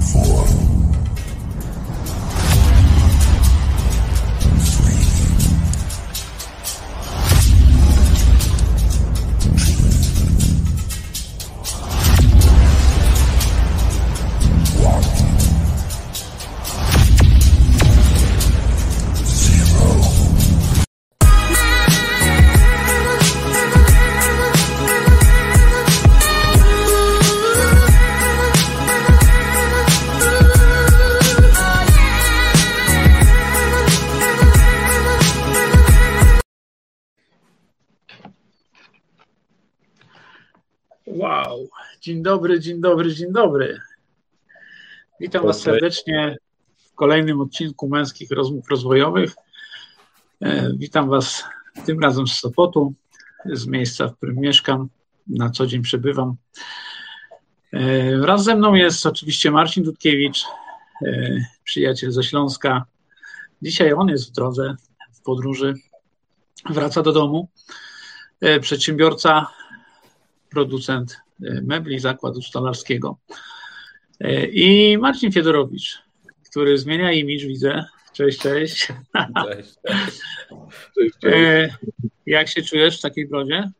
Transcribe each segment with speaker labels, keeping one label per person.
Speaker 1: for Dzień dobry, dzień dobry, dzień dobry. Witam Was serdecznie w kolejnym odcinku Męskich Rozmów Rozwojowych. E, witam Was tym razem z Sopotu, z miejsca, w którym mieszkam, na co dzień przebywam. E, wraz ze mną jest oczywiście Marcin Dudkiewicz, e, przyjaciel ze Śląska. Dzisiaj on jest w drodze, w podróży, wraca do domu. Przedsiębiorca, producent mebli zakładu stolarskiego. E, I Marcin Fiedorowicz, który zmienia imidż, widzę. Cześć, cześć. Cześć, cześć. cześć, cześć. Jak się czujesz w takiej brodzie?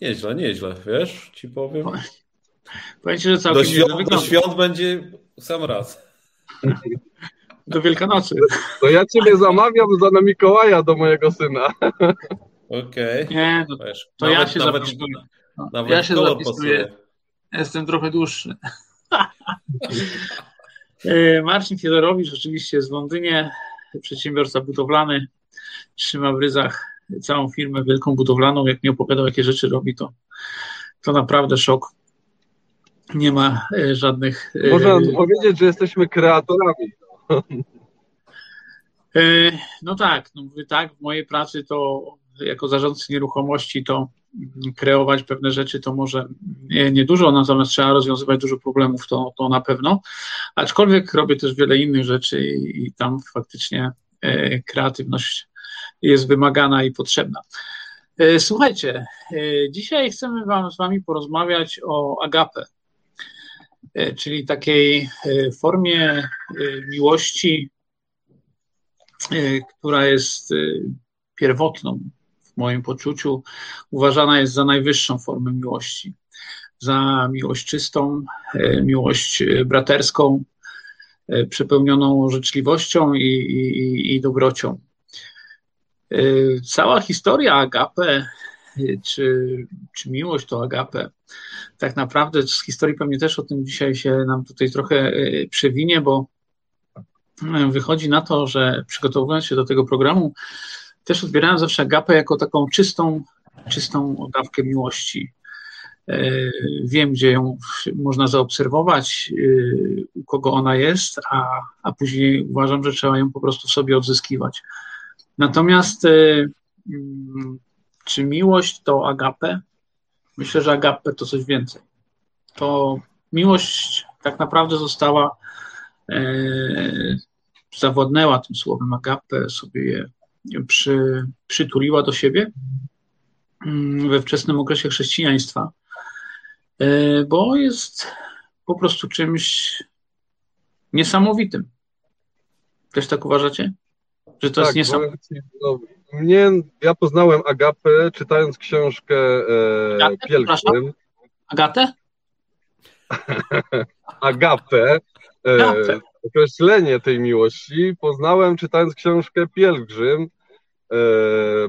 Speaker 2: Nieźle, nieźle, wiesz, ci powiem.
Speaker 1: Powiem ci, że całkiem
Speaker 2: do świąt, do świąt będzie sam raz.
Speaker 1: Do Wielkanocy.
Speaker 3: To ja ciebie zamawiam za na Mikołaja do mojego syna.
Speaker 2: Okej. Okay.
Speaker 1: Nie, no, to nawet, ja się nawet, Nawet ja się zapisuję. Jestem trochę dłuższy. E, Marcin Fiedorowicz oczywiście z Londynie, przedsiębiorca budowlany, trzyma w ryzach całą firmę wielką budowlaną. Jak mi opowiadał, jakie rzeczy robi, to, to naprawdę szok. Nie ma e, żadnych.
Speaker 3: E, Można powiedzieć, że jesteśmy kreatorami.
Speaker 1: No tak, no tak, w mojej pracy to jako zarządcy nieruchomości to kreować pewne rzeczy to może niedużo, nie natomiast trzeba rozwiązywać dużo problemów, to, to na pewno. Aczkolwiek robię też wiele innych rzeczy i, i tam faktycznie e, kreatywność jest wymagana i potrzebna. E, słuchajcie, e, dzisiaj chcemy wam, z Wami porozmawiać o agape, czyli takiej formie miłości, która jest pierwotną moim poczuciu, uważana jest za najwyższą formę miłości. Za miłość czystą, e, miłość e, braterską, e, przepełnioną życzliwością i, i, i dobrocią. Cała historia Agape, czy, czy miłość to Agape, tak naprawdę z historii pewnie też o tym dzisiaj się nam tutaj trochę przewinie, bo wychodzi na to, że przygotowując się do tego programu, też odbierałem zawsze agapę jako taką czystą, czystą dawkę miłości. E, wiem, gdzie ją można zaobserwować, e, u kogo ona jest, a, a później uważam, że trzeba ją po prostu sobie odzyskiwać. Natomiast e, mm, czy miłość to agapę? Myślę, że agapę to coś więcej. To miłość tak naprawdę została, zawodnęła tym słowem agapę, sobie je przy, przytuliła do siebie mm, we wczesnym okresie chrześcijaństwa, e, bo jest po prostu czymś niesamowitym. Też tak uważacie? Że to tak, jest niesamowite? No,
Speaker 3: mnie, ja poznałem Agapę, czytając książkę e, Agatę, Pielgrzym.
Speaker 1: Agatę?
Speaker 3: Agapę. E, określenie tej miłości poznałem czytając książkę Pielgrzym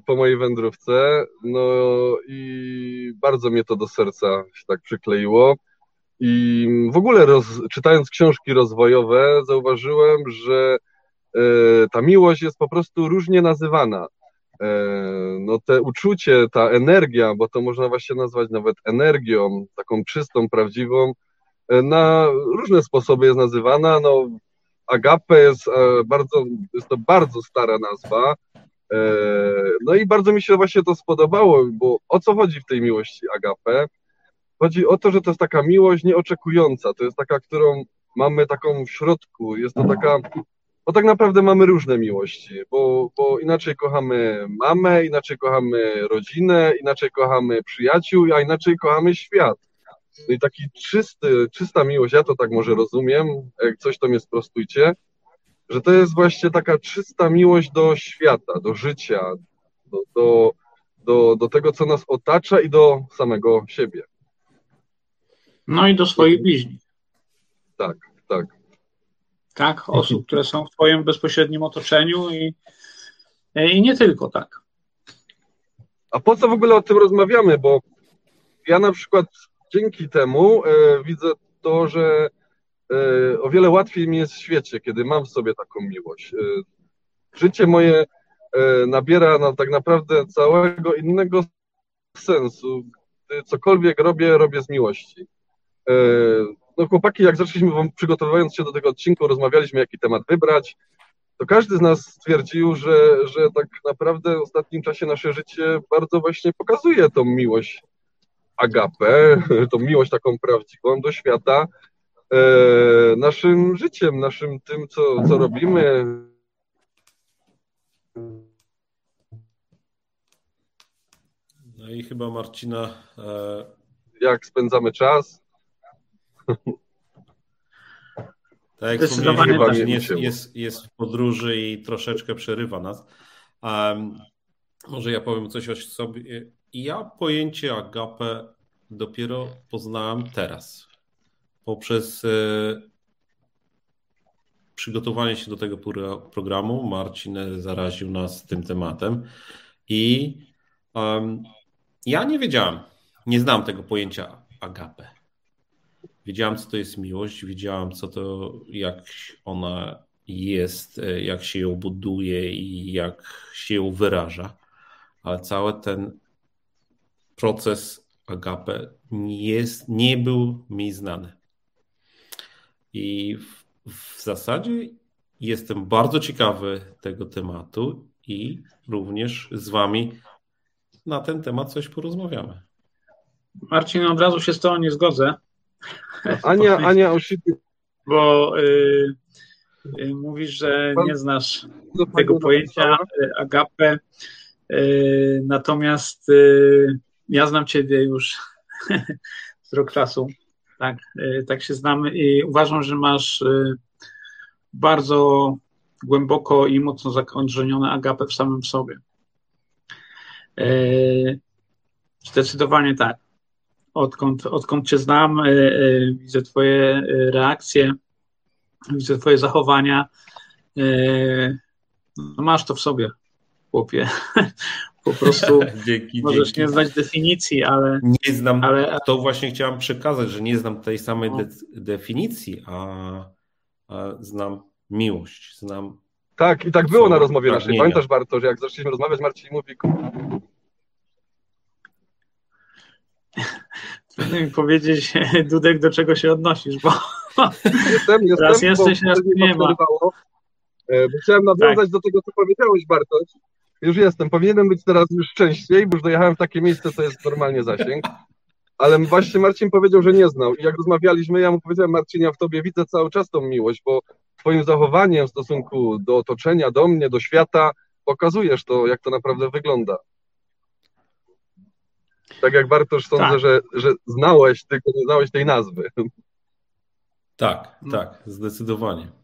Speaker 3: po mojej wędrówce. No i bardzo mnie to do serca się tak przykleiło. I w ogóle roz, czytając książki rozwojowe, zauważyłem, że e, ta miłość jest po prostu różnie nazywana. E, no te uczucie, ta energia, bo to można właśnie nazwać nawet energią, taką czystą, prawdziwą, na różne sposoby jest nazywana. No, Agape jest e, bardzo, jest to bardzo stara nazwa. E, no i bardzo mi się właśnie to spodobało, bo o co chodzi w tej miłości Agape? Chodzi o to, że to jest taka miłość nieoczekująca, to jest taka, którą mamy taką w środku, jest to taka, bo tak naprawdę mamy różne miłości, bo, bo inaczej kochamy mamę, inaczej kochamy rodzinę, inaczej kochamy przyjaciół, a inaczej kochamy świat. No i taki czysty, czysta miłość, ja to tak może rozumiem, jak coś to mnie sprostujcie, że to jest właśnie taka czysta miłość do świata, do życia, do, do, do, do tego, co nas otacza i do samego siebie.
Speaker 1: No i do swoich bliźnich.
Speaker 3: Tak, tak.
Speaker 1: Tak, osób, które są w Twoim bezpośrednim otoczeniu i, i nie tylko, tak.
Speaker 3: A po co w ogóle o tym rozmawiamy? Bo ja na przykład dzięki temu e, widzę to, że o wiele łatwiej mi jest w świecie, kiedy mam w sobie taką miłość. E, życie moje e, nabiera na, tak naprawdę całego innego sensu. Gdy cokolwiek robię, robię z miłości. E, no chłopaki, jak zaczęliśmy przygotowując się do tego odcinku, rozmawialiśmy, jaki temat wybrać, to każdy z nas stwierdził, że, że tak naprawdę w ostatnim czasie nasze życie bardzo właśnie pokazuje tą miłość agapę, tą miłość taką prawdziwą do świata, e, naszym życiem, naszym tym, co, co robimy.
Speaker 2: No i chyba Marcina. E...
Speaker 3: Jak spędzamy czas.
Speaker 2: Tak jak wspomnieliśmy, jest, jest, jest w podróży i troszeczkę przerywa nas. Um, może ja powiem coś o sobie. Ja pojęcie agape dopiero poznałem teraz. Poprzez e, przygotowanie się do tego programu Marcin zaraził nas tym tematem i um, ja nie wiedziałem, nie znam tego pojęcia agape. Wiedziałem, co to jest miłość, wiedziałem, co to, jak ona jest, e, jak się ją buduje i jak się ją wyraża, ale cały ten proces agape nie, jest, nie był mi znany. I w, w zasadzie jestem bardzo ciekawy tego tematu i również z Wami na ten temat coś porozmawiamy.
Speaker 1: Marcin, od razu się z Tobą nie zgodzę.
Speaker 3: No, Ania, Ania Oshity.
Speaker 1: Bo y, y, mówisz, że nie znasz tego pojęcia y, agape, y, natomiast y, ja znam Ciebie już z rok czasu. Tak, y, tak się znamy i uważam, że masz bardzo głęboko i mocno zakorzenione agapę w samym sobie. Zdecydowanie tak odkąd, odkąd Cię znam, e, e, widzę Twoje e, reakcje, widzę Twoje zachowania. No masz to w sobie, chłopie. Po prostu dzięki, możesz dzięki. nie znać definicji, ale.
Speaker 2: Nie znam, ale... to właśnie chciałem przekazać, że nie znam tej samej de definicji, a, a znam miłość, znam.
Speaker 3: Tak, i tak było na rozmowie naszej. Pamiętasz, Bartosz, jak zaczęliśmy rozmawiać, Marcin mówi,
Speaker 1: Trudno mi powiedzieć, Dudek, do czego się odnosisz, bo
Speaker 3: jestem, jestem,
Speaker 1: raz jesteś, raz nie ma.
Speaker 3: E, chciałem nawiązać tak. do tego, co powiedziałeś, Bartosz. Już jestem. Powinienem być teraz już częściej, bo już dojechałem w takie miejsce, co jest normalnie zasięg. Ale właśnie Marcin powiedział, że nie znał. I jak rozmawialiśmy, ja mu powiedziałem, Marcin, ja w tobie widzę cały czas tą miłość, bo twoim zachowaniem w stosunku do otoczenia, do mnie, do świata, pokazujesz to, jak to naprawdę wygląda. Tak jak Bartosz sądzę, tak. że, że znałeś, tylko nie znałeś tej nazwy.
Speaker 2: Tak, tak, zdecydowanie.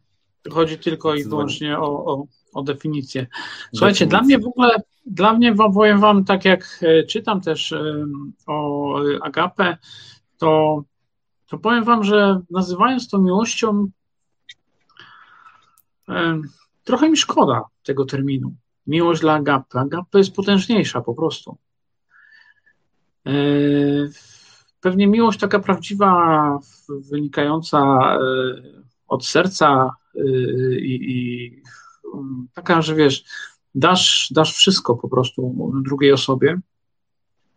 Speaker 1: Chodzi tylko i wyłącznie o, o, o definicję. Słuchajcie, dla mnie w ogóle, dla mnie powiem wam, tak jak e, czytam też e, o Agapę, to, to powiem wam, że nazywając to miłością, e, trochę mi szkoda tego terminu. Miłość dla Agapy. Agapy jest potężniejsza po prostu. Pewnie miłość taka prawdziwa, wynikająca od serca i, i taka, że wiesz, dasz, dasz wszystko po prostu drugiej osobie.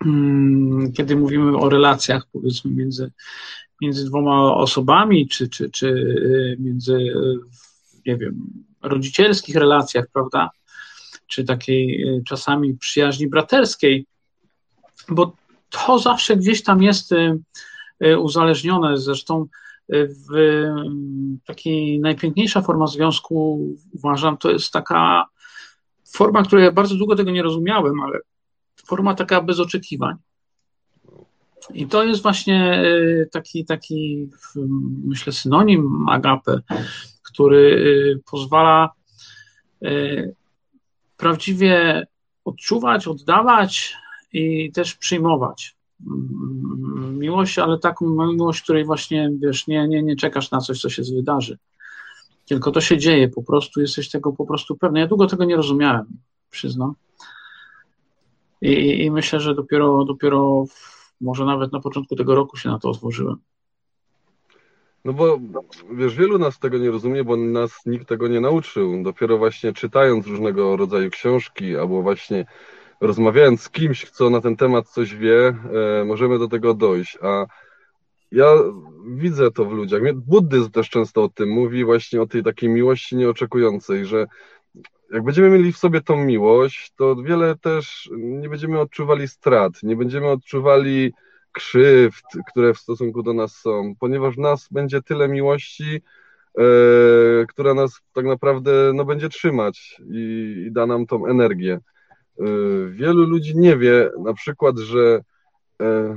Speaker 1: Mm, kiedy mówimy o relacjach, powiedzmy, między, między dwoma osobami, czy, czy, czy między, nie wiem, rodzicielskich relacjach, prawda? Czy takiej czasami przyjaźni braterskiej, bo to zawsze gdzieś tam jest y, y, uzależnione. Zresztą y, w takiej najpiękniejsza forma związku uważam, to jest taka forma, której ja bardzo długo tego nie rozumiałem, ale forma taka bez oczekiwań. I to jest właśnie taki, taki myślę, synonim agape, który pozwala prawdziwie odczuwać, oddawać i też przyjmować mm, miłość, ale taką miłość, której właśnie, wiesz, nie, nie, nie czekasz na coś, co się wydarzy. Tylko to się dzieje, po prostu jesteś tego po prostu pewny. Ja długo tego nie rozumiałem, przyznam. I, i myślę, że dopiero, dopiero może nawet na początku tego roku się na to otworzyłem.
Speaker 3: No bo wiesz, wielu nas tego nie rozumie, bo nas nikt tego nie nauczył. Dopiero właśnie czytając różnego rodzaju książki, albo właśnie rozmawiając z kimś, kto na ten temat coś wie, e, możemy do tego dojść. A ja widzę to w ludziach. Buddyzm też często o tym mówi, właśnie o tej takiej miłości nieoczekującej, że jak będziemy mieli w sobie tą miłość, to wiele też nie będziemy odczuwali strat, nie będziemy odczuwali krzywd, które w stosunku do nas są, ponieważ w nas będzie tyle miłości, e, która nas tak naprawdę no, będzie trzymać i, i da nam tą energię. E, wielu ludzi nie wie na przykład, że e,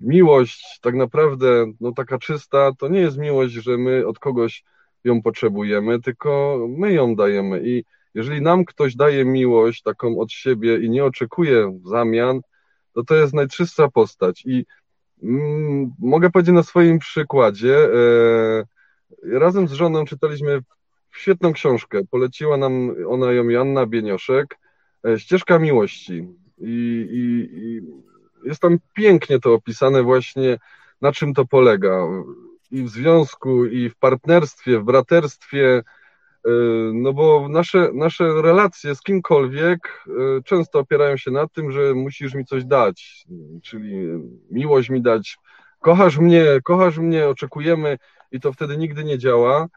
Speaker 3: miłość tak naprawdę, no taka czysta, to nie jest miłość, że my od kogoś ją potrzebujemy, tylko my ją dajemy. I jeżeli nam ktoś daje miłość taką od siebie i nie oczekuje zamian, to to jest najczystsza postać. I mm, mogę powiedzieć na swoim przykładzie. E, razem z żoną czytaliśmy świetną książkę. Poleciła nam ona ją Joanna Bienioszek, Ścieżka Miłości. I, i, I jest tam pięknie to opisane właśnie, na czym to polega. I w związku, i w partnerstwie, w braterstwie, y, no bo nasze, nasze relacje z kimkolwiek y, często opierają się na tym, że musisz mi coś dać, czyli miłość mi dać, kochasz mnie, kochasz mnie, oczekujemy i to wtedy nigdy nie działa.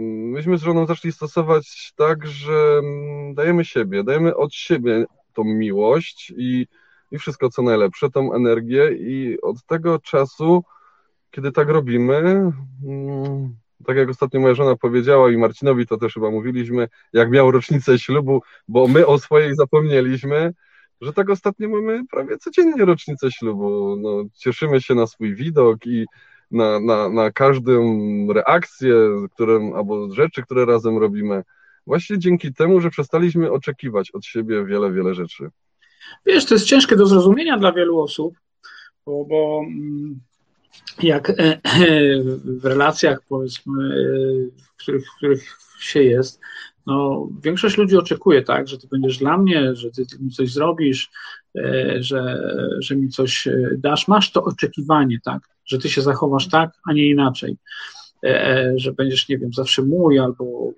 Speaker 3: Myśmy z żoną zaczęli stosować tak, że mm, dajemy siebie, dajemy od siebie tą miłość i i wszystko co najlepsze, tą energię i od tego czasu, kiedy tak robimy, mm, tak jak ostatnio moja żona powiedziała i Marcinowi to też chyba mówiliśmy, jak miał rocznicę ślubu, bo my o swojej zapomnieliśmy, że tak ostatnio mamy prawie codziennie rocznicę ślubu. No, cieszymy się na swój widok i na, na, na każdą reakcję, którą, albo rzeczy, które razem robimy. Właśnie dzięki temu, że przestaliśmy oczekiwać od siebie wiele, wiele rzeczy.
Speaker 1: Wiesz, to jest ciężkie do zrozumienia dla wielu osób, bo, bo mm, jak e, e, w relacjach, powiedzmy, e, w których, w których się jest, no, większość ludzi oczekuje, tak, że ty będziesz dla mnie, że ty, ty mi coś zrobisz, że, że mi coś dasz. Masz to oczekiwanie, tak, że ty się zachowasz tak, a nie inaczej. Że będziesz, nie wiem, zawsze mój albo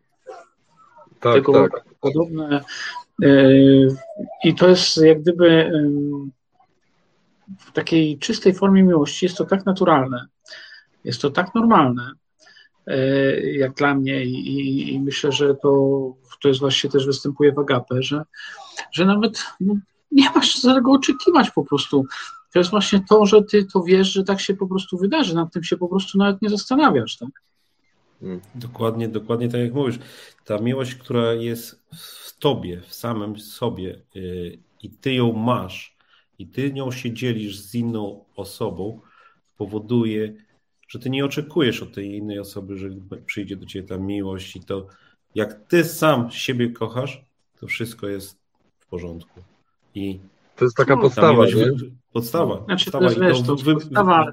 Speaker 1: tak, tego tak. podobne. E, I to jest jak gdyby w takiej czystej formie miłości jest to tak naturalne, jest to tak normalne, e, jak dla mnie i, i myślę, że to, to jest właśnie też występuje w Agape, że, że nawet no, nie masz za tego oczekiwać po prostu. To jest właśnie to, że ty to wiesz, że tak się po prostu wydarzy, nad tym się po prostu nawet nie zastanawiasz, tak?
Speaker 2: Hmm. Dokładnie, dokładnie tak jak mówisz. Ta miłość, która jest w tobie, w samym sobie y, i ty ją masz i ty nią się dzielisz z inną osobą, powoduje, że ty nie oczekujesz od tej innej osoby, że przyjdzie do ciebie ta miłość i to jak ty sam siebie kochasz, to wszystko jest w porządku. I
Speaker 3: to jest taka podstawa, nie?
Speaker 2: Podstawa. Znaczy, podstawa, to jest, i to, wy, podstawa.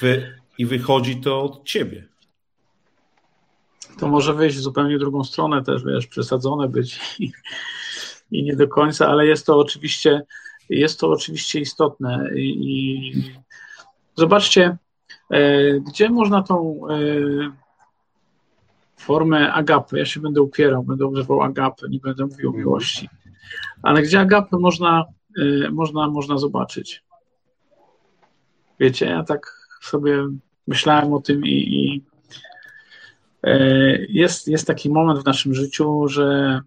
Speaker 2: Wy, I wychodzi to od ciebie
Speaker 1: to może wyjść w zupełnie drugą stronę też, wiesz, przesadzone być i, i nie do końca, ale jest to oczywiście, jest to oczywiście istotne i, i zobaczcie, e, gdzie można tą e, formę agapy, ja się będę upierał, będę używał agapy, nie będę mówił o miłości, ale gdzie agapę można, e, można, można zobaczyć. Wiecie, ja tak sobie myślałem o tym i, i E, jest, jest taki moment w naszym życiu, że,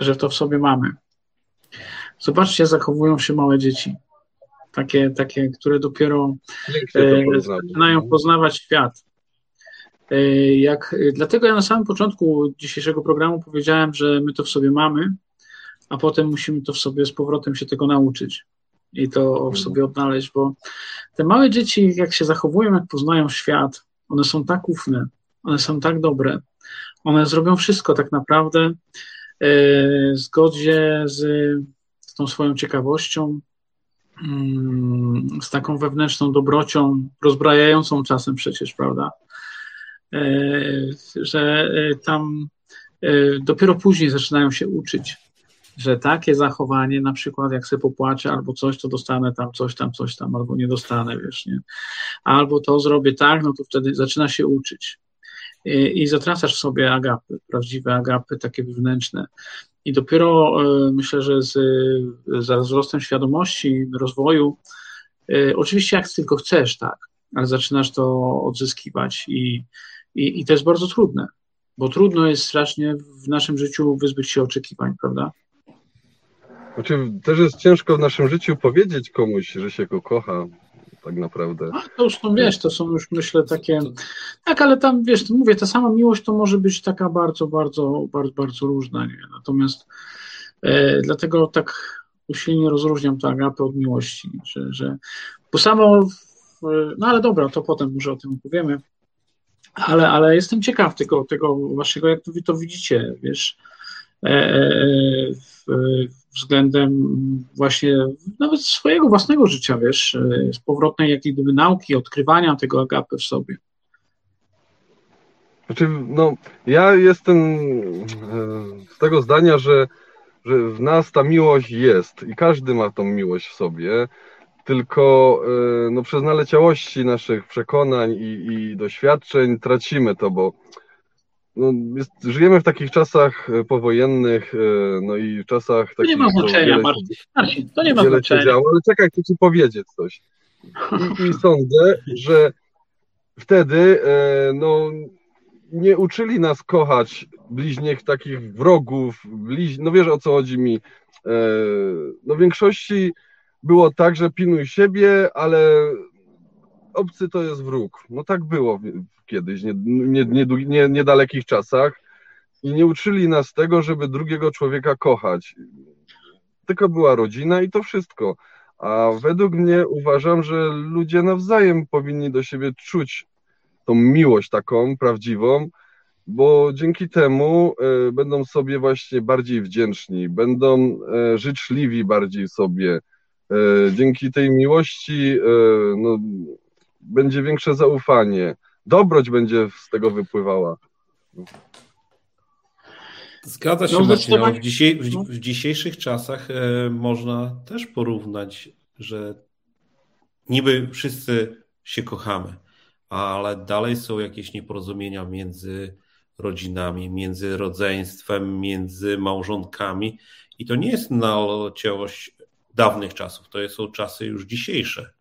Speaker 1: że to w sobie mamy. Zobaczcie, zachowują się małe dzieci. Takie, takie które dopiero e, zaczynają poznawać świat. E, jak, dlatego ja na samym początku dzisiejszego programu powiedziałem, że my to w sobie mamy, a potem musimy to w sobie z powrotem się tego nauczyć. i to w mhm. sobie odnaleźć, bo te małe dzieci, jak się zachowują, jak poznają świat, one są tak ufne, one są tak dobre, one zrobią wszystko tak naprawdę e, w zgodzie z, z tą swoją ciekawością, mm, z taką wewnętrzną dobrocią, rozbrajającą czasem przecież, prawda? E, że e, tam dopiero później zaczynają się uczyć że takie zachowanie, na przykład jak sobie popłaczę albo coś, to dostanę tam coś tam, coś tam, albo nie dostanę, wiesz, nie? Albo to zrobię tak, no to wtedy zaczyna się uczyć. I, i zatracasz sobie agapy, prawdziwe agapy, takie wewnętrzne. I dopiero y, myślę, że z, z wzrostem świadomości, rozwoju, y, oczywiście jak tylko chcesz, tak, ale zaczynasz to odzyskiwać i, i, i to jest bardzo trudne, bo trudno jest strasznie w naszym życiu wyzbyć się oczekiwań, prawda?
Speaker 3: Znaczy, też jest ciężko w naszym życiu powiedzieć komuś, że się go kocha, tak naprawdę.
Speaker 1: A, to już, no wiesz, to są już myślę takie, tak, ale tam, wiesz, mówię, ta sama miłość to może być taka bardzo, bardzo, bardzo, bardzo różna, nie? Natomiast e, dlatego tak usilnie rozróżniam tę agapę od miłości, że, że bo samo, w, no ale dobra, to potem może o tym opowiemy, ale, ale jestem ciekaw tego, tego waszego, jak wy to widzicie, wiesz, względem właśnie nawet swojego własnego życia, wiesz, e, z powrotnej jakiej gdyby nauki, odkrywania tego agapy w sobie.
Speaker 3: Znaczy, no, ja jestem e, z tego zdania, że, że w nas ta miłość jest i każdy ma tą miłość w sobie, tylko e, no, przez naleciałości naszych przekonań i, i doświadczeń tracimy to, bo no, jest, żyjemy w takich czasach e, powojennych, e, no i czasach takich... To
Speaker 1: nie ma znaczenia, Marcin, to nie ma znaczenia. Działo,
Speaker 3: ale czekaj, chcę ci powiedzieć coś. I, I, sądzę, że wtedy e, no, nie uczyli nas kochać bliźniech takich wrogów, bliź... no wiesz o co chodzi mi. No w większości było tak, że pinuj siebie, ale obcy to jest wróg. No tak było kiedyś, nie, nie, nie, nie, niedalekich czasach i nie uczyli nas tego, żeby drugiego człowieka kochać. Tylko była rodzina i to wszystko. A według mnie uważam, że ludzie nawzajem powinni do siebie czuć tą miłość taką prawdziwą, bo dzięki temu y, będą sobie właśnie bardziej wdzięczni, będą y, życzliwi bardziej sobie. Y, dzięki tej miłości no, będzie większe zaufanie dobroć będzie z tego wypływała.
Speaker 2: Zgadza się, no, Marcin. W, dzisiaj, w, w, dzisiejszych czasach e, można też porównać, że niby wszyscy się kochamy, ale dalej są jakieś nieporozumienia między rodzinami, między rodzeństwem, między małżonkami. I to nie jest naleciałość dawnych czasów, to są czasy już dzisiejsze.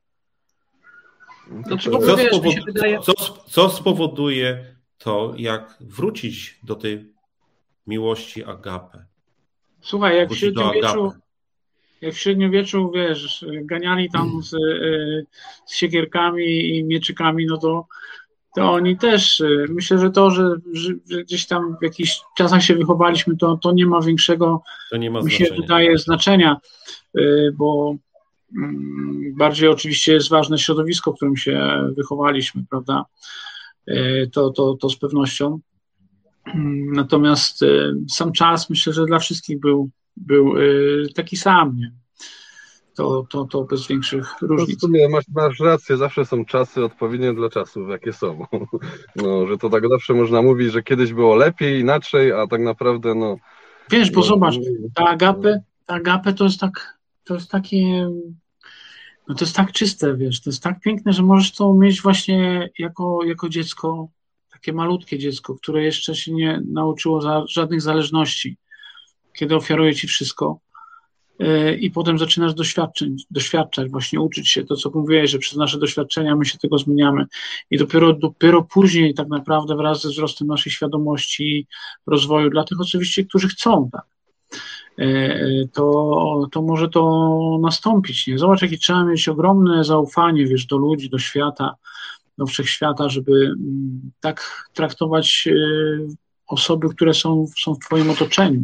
Speaker 1: Znaczy, co, wiesz, spowod... wydaje...
Speaker 2: co, co spowoduje to, jak wrócić do tej miłości agapę?
Speaker 1: Słuchaj, jak w średniowieczu, jak w średniowieczu, wiesz, ganiali tam z, e, z siekierkami i mieczykami, no to, to oni też, e, myślę, że to, że, że, gdzieś tam w jakichś czasach się wychowaliśmy, to, to nie ma większego,
Speaker 2: to nie ma
Speaker 1: mi się wydaje, znaczenia, e, bo Mm, bardziej oczywiście jest ważne środowisko, w którym się wychowaliśmy, prawda? E, to, to, to z pewnością. Mm, natomiast e, sam czas myślę, że dla wszystkich był, był e, taki sam. Nie? To, to, to bez większych różnic.
Speaker 3: No masz, masz rację, zawsze są czasy odpowiednie dla czasów, jakie są. No, że to tak zawsze można mówić, że kiedyś było lepiej, inaczej, a tak naprawdę no.
Speaker 1: Wiesz, bo no, zobacz, ta agapę, ta agapę to jest tak to jest takie, no to jest tak czyste, wiesz, to jest tak piękne, że możesz to mieć właśnie jako, jako dziecko, takie malutkie dziecko, które jeszcze się nie nauczyło za, żadnych zależności, kiedy ofiaruje ci wszystko yy, i potem zaczynasz doświadczać, doświadczać, właśnie uczyć się, to co mówiłeś, że przez nasze doświadczenia my się tego zmieniamy i dopiero, dopiero później tak naprawdę wraz ze wzrostem naszej świadomości, rozwoju, dla tych oczywiście, którzy chcą, tak, to, to może to nastąpić. Nie? Zobacz, jakie trzeba mieć ogromne zaufanie, wiesz, do ludzi, do świata, do wszechświata, żeby mm, tak traktować e, osoby, które są, są w Twoim otoczeniu.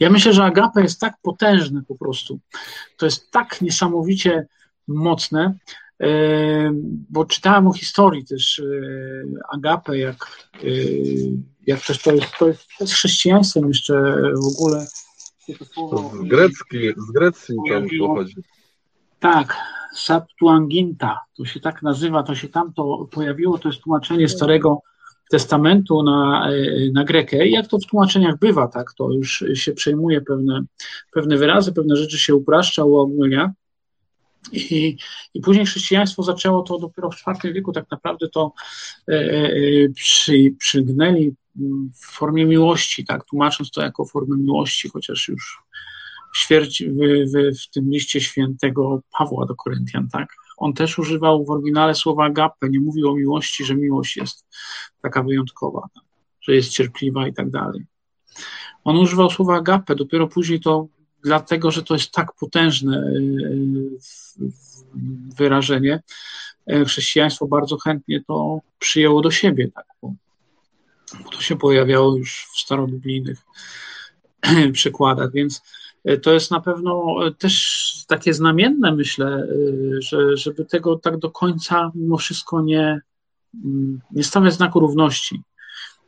Speaker 1: Ja myślę, że agape jest tak potężne po prostu. To jest tak niesamowicie mocne, e, bo czytałem o historii też e, agape, jak, e, jak też to jest, to jest przez chrześcijaństwem jeszcze w ogóle.
Speaker 3: To z, grecki, z Grecji tam pochodzi.
Speaker 1: Tak, Septuaginta, to się tak nazywa, to się tam to pojawiło, to jest tłumaczenie Starego Testamentu na, na Grekę i jak to w tłumaczeniach bywa, tak, to już się przejmuje pewne, pewne wyrazy, pewne rzeczy się upraszcza, uogólnia. I, I później chrześcijaństwo zaczęło to dopiero w IV wieku, tak naprawdę to e, e, przy, przygnęli w formie miłości, tak, tłumacząc to jako formę miłości, chociaż już śmierć w, w, w tym liście świętego Pawła do Koryntian, tak, on też używał w oryginale słowa agape, nie mówił o miłości, że miłość jest taka wyjątkowa, że jest cierpliwa i tak dalej. On używał słowa agape, dopiero później to dlatego, że to jest tak potężne e, wyrażenie, e, chrześcijaństwo bardzo chętnie to przyjęło do siebie, tak, to się pojawiało już w starobiblijnych przykładach, więc E, to jest na pewno e, też takie znamienne, myślę, e, że, żeby tego tak do końca mimo wszystko nie, mm, nie stawiać znaku równości.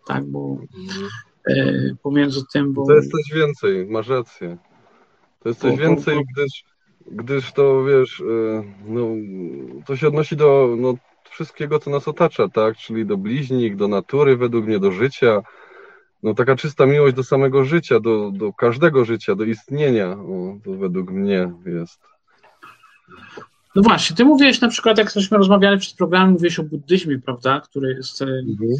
Speaker 1: Tak, bo pomiędzy tym, bo.
Speaker 3: To jest coś więcej, masz rację. To jest coś więcej, gdyż, gdyż to wiesz, no, to się odnosi do no, wszystkiego, co nas otacza, tak? Czyli do bliźnich, do natury, według mnie, do życia, no taka czysta miłość do samego życia, do, do każdego życia, do istnienia, o, to według mnie jest.
Speaker 1: No właśnie, ty mówiłeś na przykład, jak żeśmy rozmawiali przed programem, mówiłeś o buddyzmie, prawda, który jest e, mhm.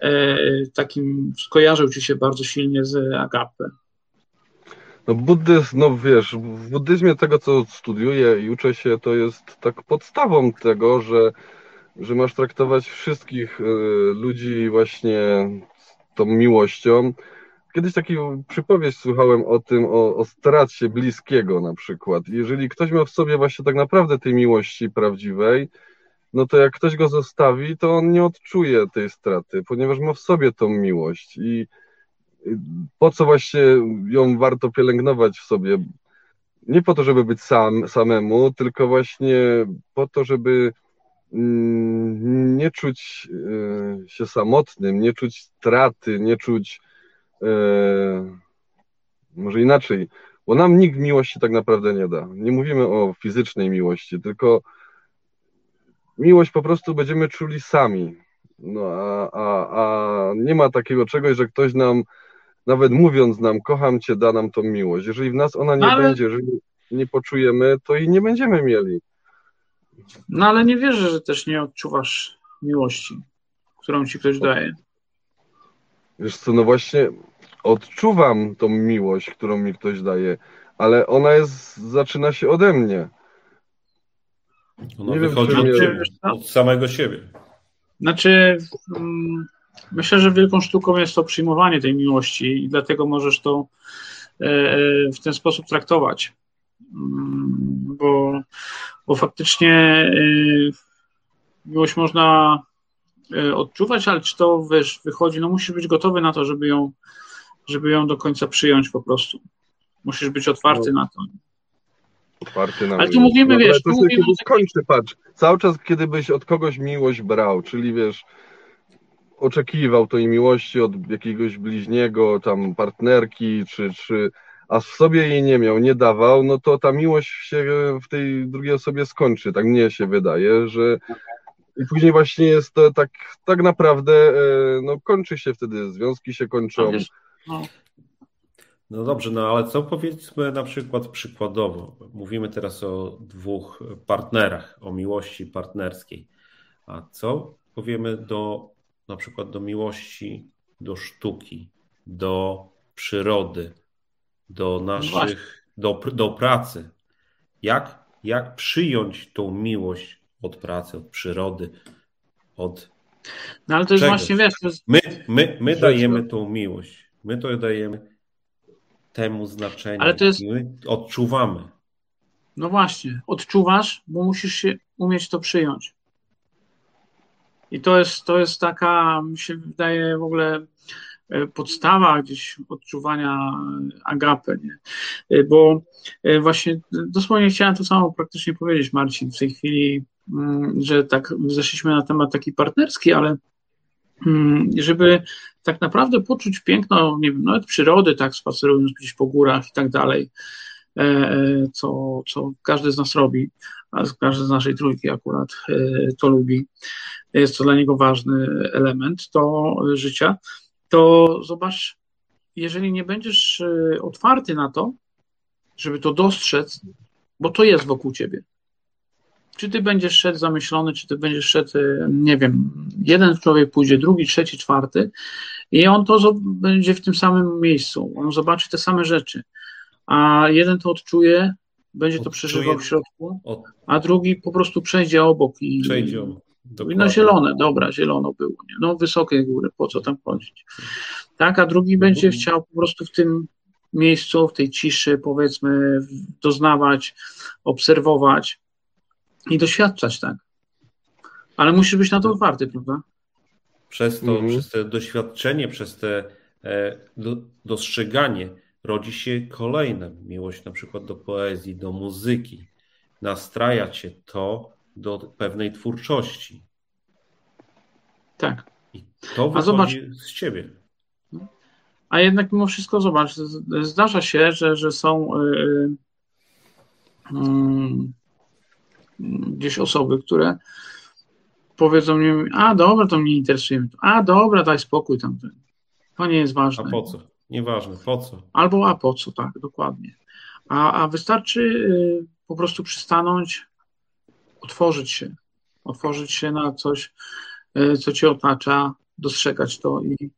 Speaker 1: e, takim, skojarzył ci się bardzo silnie z agape.
Speaker 3: No buddyzm, no wiesz, w buddyzmie tego, co studiuję i uczę się, to jest tak podstawą tego, że, że masz traktować wszystkich y, ludzi właśnie tą miłością. Kiedyś taki przypowieść słuchałem o tym, o, o stracie bliskiego na przykład. Jeżeli ktoś miał w sobie właśnie tak naprawdę tej miłości prawdziwej, no to jak ktoś go zostawi, to on nie odczuje tej straty, ponieważ ma w sobie tą miłość i po co właśnie ją warto pielęgnować w sobie? Nie po to, żeby być sam, samemu, tylko właśnie po to, żeby nie czuć e, się samotnym, nie czuć straty, nie czuć e, może inaczej, bo nam nikt miłości tak naprawdę nie da. Nie mówimy o fizycznej miłości, tylko miłość po prostu będziemy czuli sami. No, a, a, a nie ma takiego czegoś, że ktoś nam, nawet mówiąc nam, kocham cię, da nam tą miłość. Jeżeli w nas ona nie Ale... będzie, jeżeli nie poczujemy, to i nie będziemy mieli.
Speaker 1: No ale nie wierzę, że też nie odczuwasz miłości, którą ci ktoś daje.
Speaker 3: Wiesz co, no właśnie odczuwam tą miłość, którą mi ktoś daje, ale ona jest, zaczyna się ode mnie.
Speaker 2: Ona nie wychodzi wiem, od, ciebie, od samego siebie.
Speaker 1: Znaczy, mm, myślę, że wielką sztuką jest to przyjmowanie tej miłości i dlatego możesz to e, e, w ten sposób traktować. Bo, bo faktycznie y, miłość można y, odczuwać, ale czy to wiesz, wychodzi, no musisz być gotowy na to, żeby ją, żeby ją do końca przyjąć po prostu. Musisz być otwarty no. na to.
Speaker 3: Otwarty na
Speaker 1: Ale tu mówimy, no, wiesz,
Speaker 3: to mówimy kiedy skończy, patrz, cały czas, kiedy byś od kogoś miłość brał, czyli wiesz, oczekiwał tej miłości od jakiegoś bliźniego, tam partnerki, czy, czy a w sobie jej nie miał, nie dawał, no to ta miłość się w tej drugiej osobie skończy, tak mnie się wydaje, że i później właśnie jest to tak, tak naprawdę, e, no kończy się wtedy, związki się kończą.
Speaker 2: No. no dobrze, no ale co powiedzmy na przykład przykładowo, mówimy teraz o dwóch partnerach, o miłości partnerskiej, a co powiemy do na przykład do miłości, do sztuki, do przyrody, do no naszych, do, do pracy. Jak, jak przyjąć tą miłość od pracy, od przyrody, od.
Speaker 1: No ale to jest czegoś. właśnie wiesz. Jest...
Speaker 2: My, my, my dajemy tą miłość. My to dajemy temu znaczenie. Ale to jest. My odczuwamy.
Speaker 1: No właśnie, odczuwasz, bo musisz się umieć to przyjąć. I to jest, to jest taka, mi się wydaje w ogóle podstawa gdzieś odczuwania agapy, nie? bo właśnie dosłownie chciałem to samo praktycznie powiedzieć, Marcin, w tej chwili, mm, że tak zeszliśmy na temat taki partnerski, ale mm, żeby tak naprawdę poczuć piękno, nie wiem, nawet przyrody, tak, spacerując gdzieś po górach i tak dalej, e, e, co, co każdy z nas robi, a każdy z naszej trójki akurat e, to lubi, jest to dla niego ważny element to życia, to zobacz, jeżeli nie będziesz otwarty na to, żeby to dostrzec, bo to jest wokół ciebie, czy ty będziesz szedł zamyślony, czy ty będziesz szedł, e, nie wiem, jeden człowiek pójdzie, drugi, trzeci, czwarty i on to będzie w tym samym miejscu, on zobaczy te same rzeczy, a jeden to odczuje, będzie to przeżywał w środku, a drugi po prostu przejdzie obok i przejdzie i no zielone, dobra, zielono było, nie? no wysokie góry, po co tam chodzić, tak, a drugi będzie mhm. chciał po prostu w tym miejscu, w tej ciszy, powiedzmy, doznawać, obserwować, i doświadczać, tak. Ale musisz być na to otwarty, prawda?
Speaker 2: Przez to, mhm. przez to doświadczenie, przez te e, do, dostrzeganie rodzi się kolejne. Miłość na przykład do poezji, do muzyki. Nastraja cię to do pewnej twórczości.
Speaker 1: Tak.
Speaker 2: I to wychodzi zobacz, z ciebie.
Speaker 1: A jednak mimo wszystko, zobacz, zdarza się, że, że są yy, yy, gdzieś osoby, które powiedzą mi, a dobra, to mnie interesuje, a dobra, daj spokój tam, to nie jest ważne.
Speaker 2: A po co? Nieważne, po co?
Speaker 1: Albo a po co, tak, dokładnie. A, a wystarczy y, po prostu przystanąć, otworzyć się, otworzyć się na coś, y, co cię otacza, dostrzegać to i,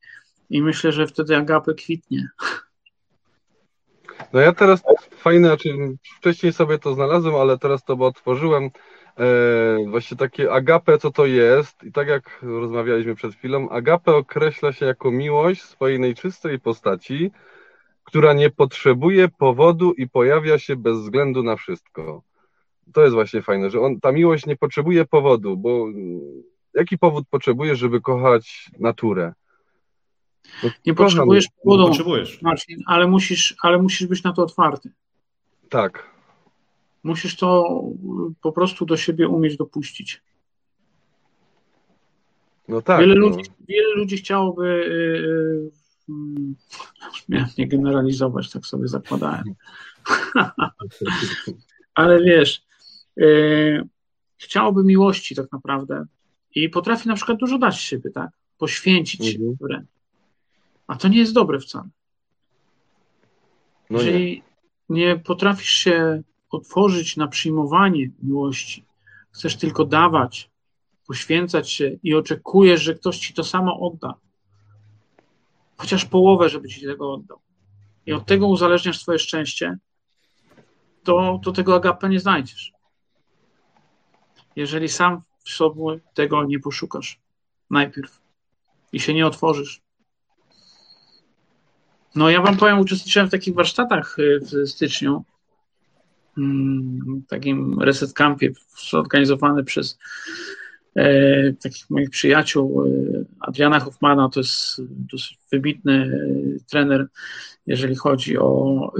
Speaker 1: i myślę, że wtedy agapę kwitnie.
Speaker 3: No ja teraz fajne, znaczy wcześniej sobie to znalazłem, ale teraz to otworzyłem. E, właśnie takie agape, co to jest? I tak jak rozmawialiśmy przed chwilą, agape określa się jako miłość swojej najczystej postaci, która nie potrzebuje powodu i pojawia się bez względu na wszystko. To jest właśnie fajne, że on, ta miłość nie potrzebuje powodu, bo jaki powód potrzebuje, żeby kochać naturę?
Speaker 1: No, nie potrzebujesz powodu, potrzebujesz. Marcin, ale musisz, ale musisz być na to otwarty.
Speaker 3: Tak.
Speaker 1: Musisz to po prostu do siebie umieć dopuścić.
Speaker 3: No tak.
Speaker 1: Wiele,
Speaker 3: no.
Speaker 1: Ludzi, wiele ludzi chciałoby, yy, yy, nie generalizować, tak sobie zakładałem. ale wiesz, yy, chciałoby miłości tak naprawdę i potrafi na przykład dużo dać siebie, tak? Poświęcić się mhm. wręcz. A to nie jest dobre wcale. No Jeżeli nie. nie potrafisz się otworzyć na przyjmowanie miłości, chcesz tylko dawać, poświęcać się i oczekujesz, że ktoś ci to samo odda, chociaż połowę, żeby ci tego oddał, i od tego uzależniasz swoje szczęście, to, to tego agapę nie znajdziesz. Jeżeli sam w sobie tego nie poszukasz najpierw. I się nie otworzysz, no ja wam powiem, uczestniczyłem w takich warsztatach y, w styczniu, mm, takim reset campie zorganizowany przez e, takich moich przyjaciół. E, Adriana Hoffmana. To jest dosyć wybitny e, trener, jeżeli chodzi o,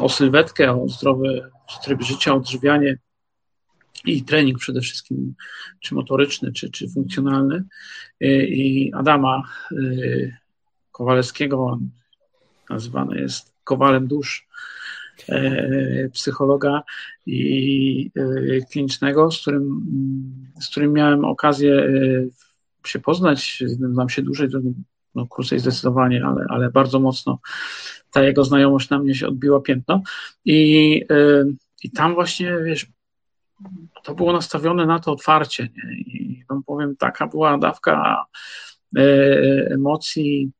Speaker 1: o sylwetkę, o zdrowy tryb życia, odżywianie i trening przede wszystkim, czy motoryczny, czy, czy funkcjonalny. I Adama Kowalewskiego, nazywany jest Kowalem Dusz, e, psychologa i e, klinicznego, z którym, z którym miałem okazję e, się poznać, znam się dłużej, no krócej zdecydowanie, ale, ale bardzo mocno ta jego znajomość na mnie się odbiła piętno i, i tam właśnie, wiesz, to było nastawione na to otwarcie nie? i wam powiem, taka była dawka emocji,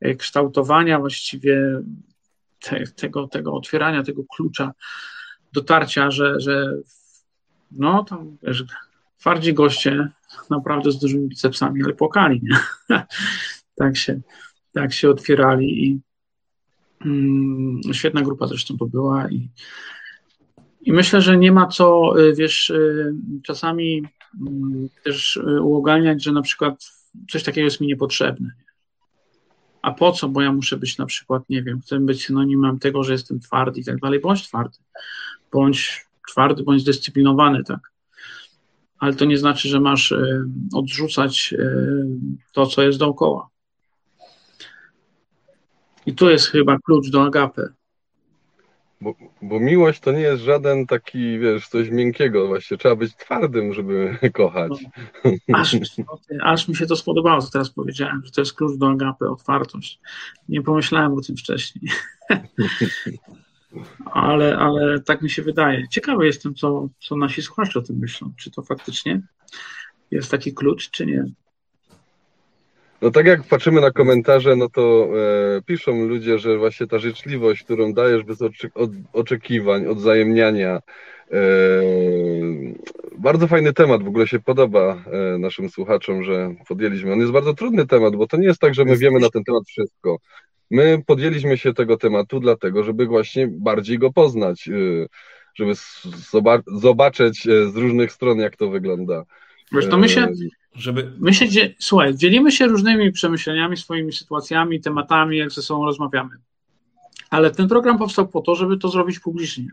Speaker 1: E, kształtowania właściwie te, tego, tego otwierania, tego klucza dotarcia, że, że no tam wiesz, twardzi goście naprawdę z dużymi bicepsami, ale płakali, nie? tak, się, tak się otwierali i mm, świetna grupa zresztą to była i, i myślę, że nie ma co, y, wiesz, y, czasami mm, też y, uogalniać, że na przykład coś takiego jest mi niepotrzebne. A po co? Bo ja muszę być na przykład, nie wiem, chcę być synonimem tego, że jestem twardy i tak dalej. Bądź twardy. Bądź twardy, bądź zdyscyplinowany, tak. Ale to nie znaczy, że masz odrzucać to, co jest dookoła. I tu jest chyba klucz do agapy.
Speaker 3: Bo, bo, miłość to nie jest żaden taki, wiesz, coś miękkiego. Właśnie trzeba być twardym, żeby kochać.
Speaker 1: No, aż, aż, mi się to spodobało, co teraz powiedziałem, że to jest klucz do agapy, otwartość. Nie pomyślałem o tym wcześniej. ale, ale tak mi się wydaje. Ciekawy jestem, co, co nasi słuchacze o tym myślą. Czy to faktycznie jest taki klucz, czy nie?
Speaker 3: No tak jak patrzymy na komentarze, no to e, piszą ludzie, że właśnie ta życzliwość, którą dajesz bez od, oczekiwań, odzajemniania, e, bardzo fajny temat, w ogóle się podoba e, naszym słuchaczom, że podjęliśmy. On jest bardzo trudny temat, bo to nie jest tak, że my wiemy na ten temat wszystko. My podjęliśmy się tego tematu dlatego, żeby właśnie bardziej go poznać, e, żeby zobaczyć e, z różnych stron, jak to wygląda.
Speaker 1: Wiesz, to my się, żeby... My się, słuchaj, dzielimy się różnymi przemyśleniami, swoimi sytuacjami, tematami, jak ze sobą rozmawiamy. Ale ten program powstał po to, żeby to zrobić publicznie.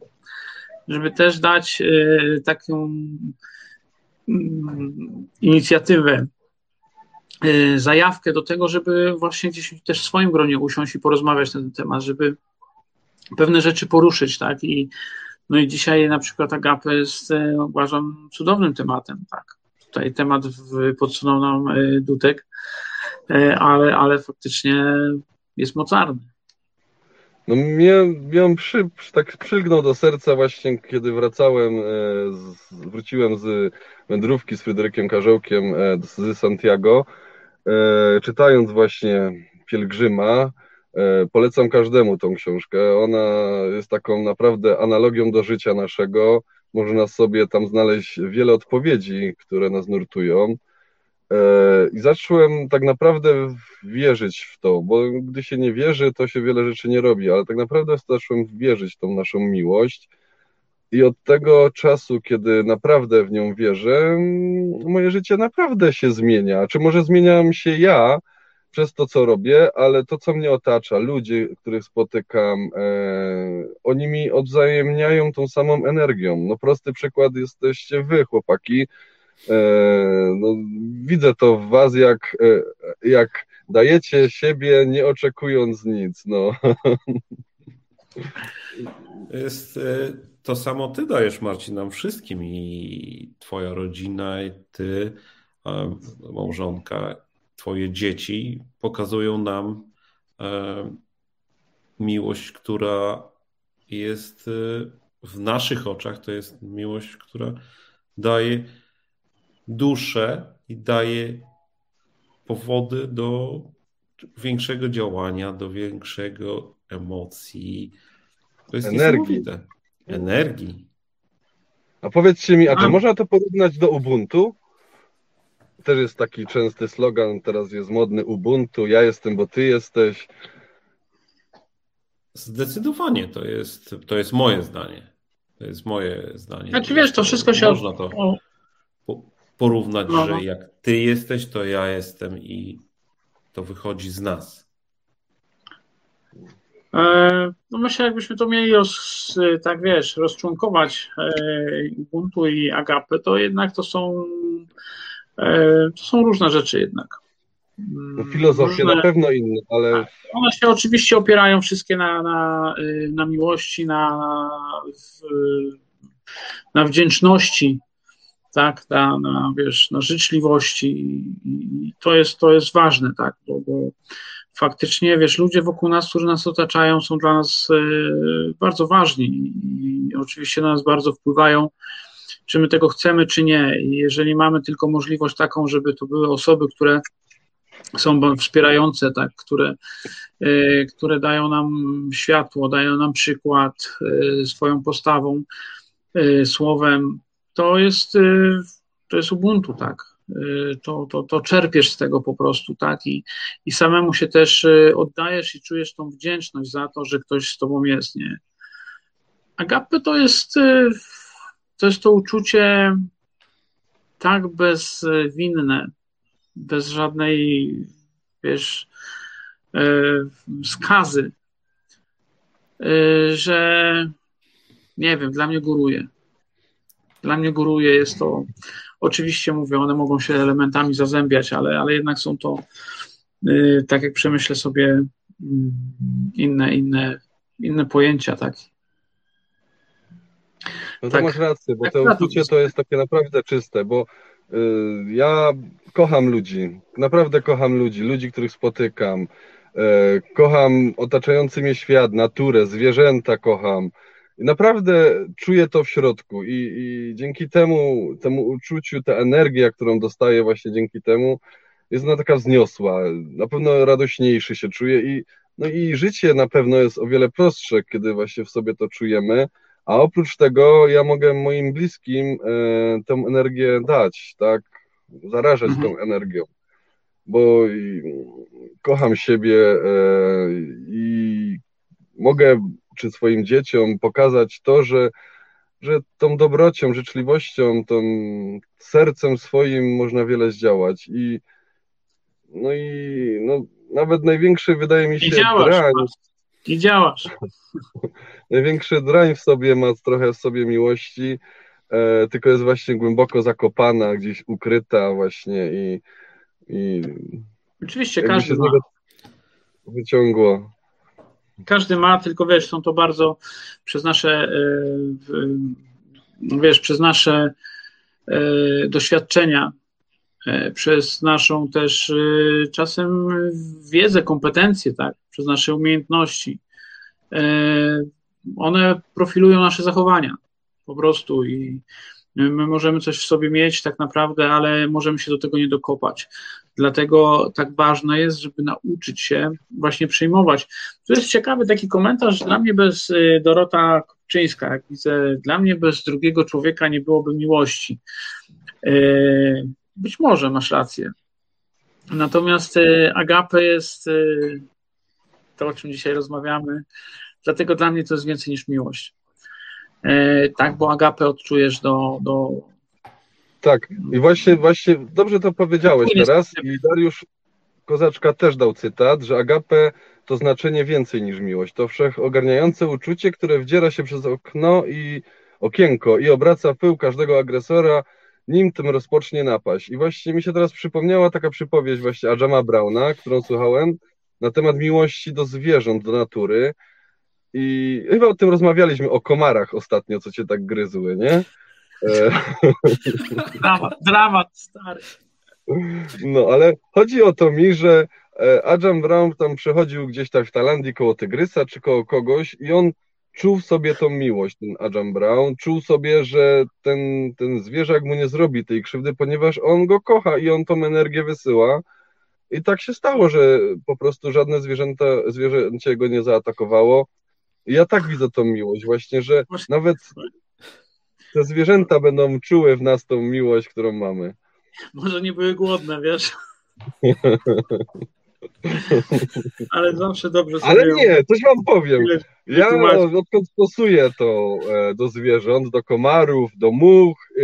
Speaker 1: Żeby też dać y, taką y, inicjatywę, y, zajawkę do tego, żeby właśnie gdzieś też w swoim gronie usiąść i porozmawiać na ten temat, żeby pewne rzeczy poruszyć, tak? I, no i dzisiaj na przykład Agapę jest, uważam, cudownym tematem, tak? Tutaj temat podsunął nam e, Dutek, e, ale, ale faktycznie jest mocarny.
Speaker 3: No mnie, mnie on przy, tak przylgnął do serca właśnie, kiedy wracałem, e, z, wróciłem z wędrówki z Fryderykiem Karzełkiem z Santiago, czytając właśnie Pielgrzyma, polecam każdemu tą książkę. Ona jest taką naprawdę analogią do życia naszego, można sobie tam znaleźć wiele odpowiedzi, które nas nurtują. E, I zacząłem tak naprawdę wierzyć w to, bo gdy się nie wierzy, to się wiele rzeczy nie robi, ale tak naprawdę zacząłem wierzyć w tą naszą miłość. I od tego czasu, kiedy naprawdę w nią wierzę, moje życie naprawdę się zmienia. Czy może zmieniam się ja, przez to, co robię, ale to, co mnie otacza, ludzie, których spotykam, e, oni mi odwzajemniają tą samą energią. No prosty przykład jesteście wy, chłopaki. E, no, widzę to w was, jak, e, jak dajecie siebie, nie oczekując nic. No.
Speaker 2: Jest, e, to samo ty dajesz, Marcin, nam wszystkim i twoja rodzina, i ty, małżonka Twoje dzieci pokazują nam e, miłość, która jest e, w naszych oczach, to jest miłość, która daje duszę i daje powody do większego działania, do większego emocji. To jest Energii. Energii.
Speaker 3: A powiedzcie mi, a czy można to porównać do Ubuntu? Też jest taki częsty slogan, teraz jest modny Ubuntu, ja jestem, bo ty jesteś.
Speaker 2: Zdecydowanie to jest, to jest moje zdanie. To jest moje zdanie.
Speaker 1: Znaczy wiesz, to wszystko się...
Speaker 2: Można to porównać, no. że no. jak ty jesteś, to ja jestem i to wychodzi z nas.
Speaker 1: E, no myślę, jakbyśmy to mieli roz, tak wiesz, rozczłonkować e, Ubuntu i Agapy, to jednak to są to są różne rzeczy jednak.
Speaker 3: No, filozofie różne, na pewno inne, ale. Tak,
Speaker 1: one się oczywiście opierają wszystkie na, na, y, na miłości, na, na wdzięczności, tak, na, na, wiesz, na życzliwości i to jest, to jest ważne, tak, bo, bo faktycznie, wiesz, ludzie wokół nas, którzy nas otaczają, są dla nas y, bardzo ważni i oczywiście na nas bardzo wpływają czy my tego chcemy, czy nie. I jeżeli mamy tylko możliwość taką, żeby to były osoby, które są wspierające, tak, które, e, które dają nam światło, dają nam przykład e, swoją postawą, e, słowem, to jest, to jest Ubuntu, tak. To, to, to czerpiesz z tego po prostu, tak, i, i samemu się też oddajesz i czujesz tą wdzięczność za to, że ktoś z tobą jest, nie. Agape to jest to jest to uczucie tak bezwinne, bez żadnej, wiesz, skazy, że nie wiem, dla mnie góruje. Dla mnie góruje jest to, oczywiście mówię, one mogą się elementami zazębiać, ale, ale jednak są to, tak jak przemyślę sobie, mm, inne, inne, inne pojęcia, tak.
Speaker 3: No to tak. masz rację, bo tak, to uczucie to jest takie naprawdę czyste, bo y, ja kocham ludzi, naprawdę kocham ludzi, ludzi, których spotykam, y, kocham otaczający mnie świat, naturę, zwierzęta kocham. I naprawdę czuję to w środku i, i dzięki temu, temu uczuciu, ta energia, którą dostaję właśnie dzięki temu, jest ona taka wzniosła. Na pewno radośniejszy się czuję i, no i życie na pewno jest o wiele prostsze, kiedy właśnie w sobie to czujemy. A oprócz tego ja mogę moim bliskim e, tę energię dać, tak? Zarażać mhm. tą energią, bo i, kocham siebie e, i mogę czy swoim dzieciom pokazać to, że, że tą dobrocią, życzliwością, tą sercem swoim można wiele zdziałać i no i no, nawet największy wydaje mi się I
Speaker 1: działasz, drań, i działasz.
Speaker 3: Największy drań w sobie ma trochę w sobie miłości, e, tylko jest właśnie głęboko zakopana, gdzieś ukryta właśnie i, i
Speaker 1: Oczywiście każdy ma.
Speaker 3: wyciągło.
Speaker 1: Każdy ma, tylko wiesz, są to bardzo przez nasze e, wiesz, przez nasze e, doświadczenia, e, przez naszą też czasem wiedzę, kompetencje, tak, przez nasze umiejętności. One profilują nasze zachowania po prostu i my możemy coś w sobie mieć tak naprawdę, ale możemy się do tego nie dokopać. Dlatego tak ważne jest, żeby nauczyć się właśnie przyjmować. Tu jest ciekawy taki komentarz, dla mnie bez y, Dorota Kopczyńska, jak widzę, dla mnie bez drugiego człowieka nie byłoby miłości. Y, być może masz rację. Natomiast y, agape jest to, o czym dzisiaj rozmawiamy, dlatego dla mnie to jest więcej niż miłość. Tak, bo agapę odczujesz do, do,
Speaker 3: tak, i właśnie, właśnie dobrze to powiedziałeś teraz. I Dariusz Kozaczka też dał cytat, że agape to znaczenie więcej niż miłość. To wszechogarniające uczucie, które wdziera się przez okno i okienko i obraca pył każdego agresora, nim tym rozpocznie napaść. I właśnie mi się teraz przypomniała taka przypowieść właśnie Adama Brauna, którą słuchałem, na temat miłości do zwierząt, do natury. I chyba o tym rozmawialiśmy, o komarach ostatnio, co cię tak gryzły, nie?
Speaker 1: E, dramat, dramat stary.
Speaker 3: No, ale chodzi o to mi, że e, Adam Brown tam przechodził gdzieś tak w Talandii koło Tygrysa czy koło kogoś i on czuł sobie tą miłość, ten Adam Brown, czuł sobie, że ten, ten zwierzak mu nie zrobi tej krzywdy, ponieważ on go kocha i on tą energię wysyła. I tak się stało, że po prostu żadne zwierzęta, zwierzęcie go nie zaatakowało. I ja tak widzę tą miłość właśnie, że nawet te zwierzęta będą czuły w nas tą miłość, którą mamy.
Speaker 1: Może nie były głodne, wiesz? Ale zawsze dobrze
Speaker 3: sobie... Ale nie, coś wam powiem. Ja odkąd stosuję to e, do zwierząt, do komarów, do much, e,